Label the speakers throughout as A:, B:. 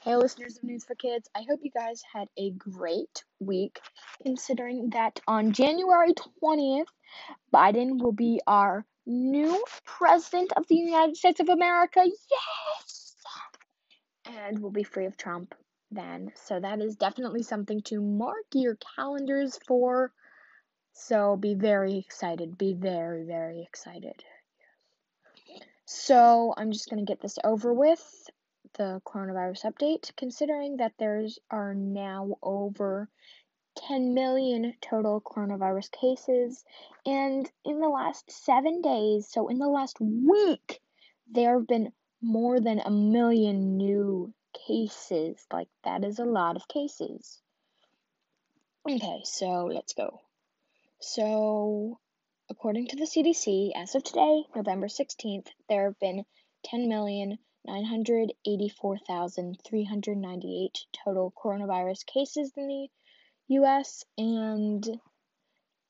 A: Hey, listeners of News for Kids, I hope you guys had a great week, considering that on January 20th, Biden will be our new president of the United States of America. Yes! And we'll be free of Trump then. So that is definitely something to mark your calendars for. So be very excited. Be very, very excited. So I'm just going to get this over with the coronavirus update, considering that there's are now over 10 million total coronavirus cases, and in the last seven days, so in the last week, there have been more than a million new cases. Like, that is a lot of cases. Okay, so let's go. So, according to the CDC, as of today, November 16th, there have been 10 million 984,398 total coronavirus cases in the US and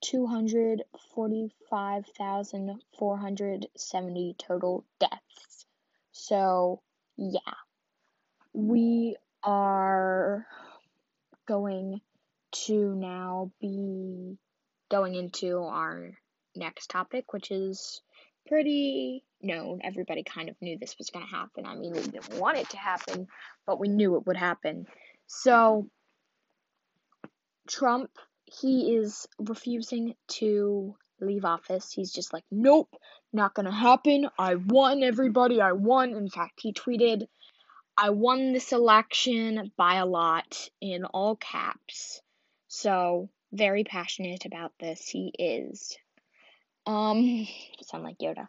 A: 245,470 total deaths. So, yeah, we are going to now be going into our next topic, which is pretty known. Everybody kind of knew this was going to happen. I mean, we didn't want it to happen, but we knew it would happen. So, Trump, he is refusing to leave office. He's just like, nope, not going to happen. I won, everybody. I won. In fact, he tweeted, I won this election by a lot in all caps. So, very passionate about this. He is. Um, sound like Yoda.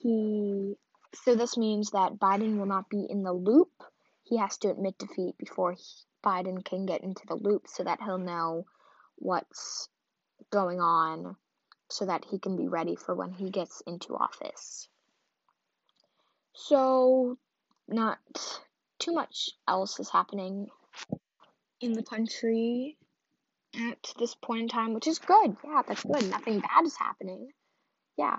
A: He so this means that Biden will not be in the loop. He has to admit defeat before he, Biden can get into the loop so that he'll know what's going on so that he can be ready for when he gets into office. So, not too much else is happening in the country at this point in time, which is good. Yeah, that's good. Nothing bad is happening. Yeah.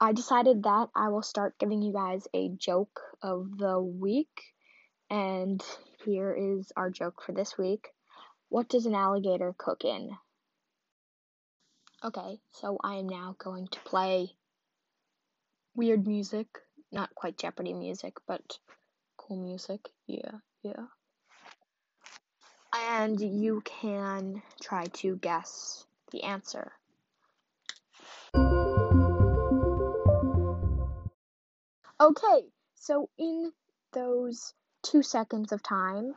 A: I decided that I will start giving you guys a joke of the week. And here is our joke for this week. What does an alligator cook in? Okay, so I am now going to play weird music. Not quite Jeopardy music, but cool music. Yeah, yeah and you can try to guess the answer. Okay, so in those two seconds of time,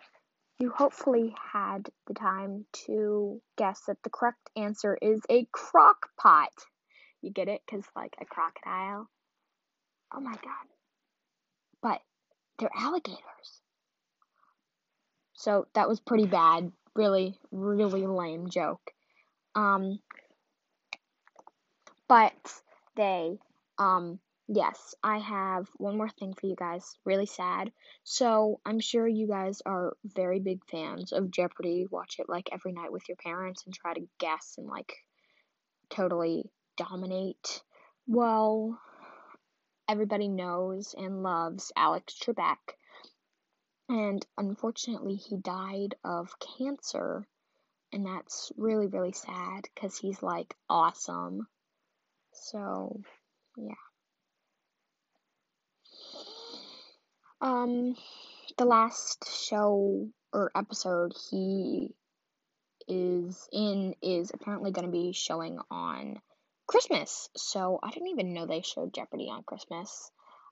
A: you hopefully had the time to guess that the correct answer is a crock pot. You get it? Because, like, a crocodile. Oh my god. But they're alligators. So that was pretty bad. Really, really lame joke. Um, but they, um, yes, I have one more thing for you guys. Really sad. So I'm sure you guys are very big fans of Jeopardy. Watch it like every night with your parents and try to guess and like totally dominate. Well, everybody knows and loves Alex Trebek. And unfortunately, he died of cancer. And that's really, really sad because he's like awesome. So, yeah. Um, the last show or episode he is in is apparently going to be showing on Christmas. So I didn't even know they showed Jeopardy on Christmas.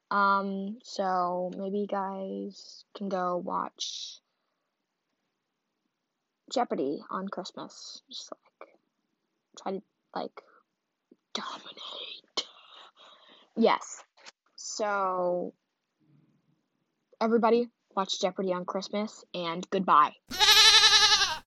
A: Um, so maybe you guys can go watch Jeopardy on Christmas. Just like try to like dominate. Yes. So everybody watch Jeopardy on Christmas and goodbye.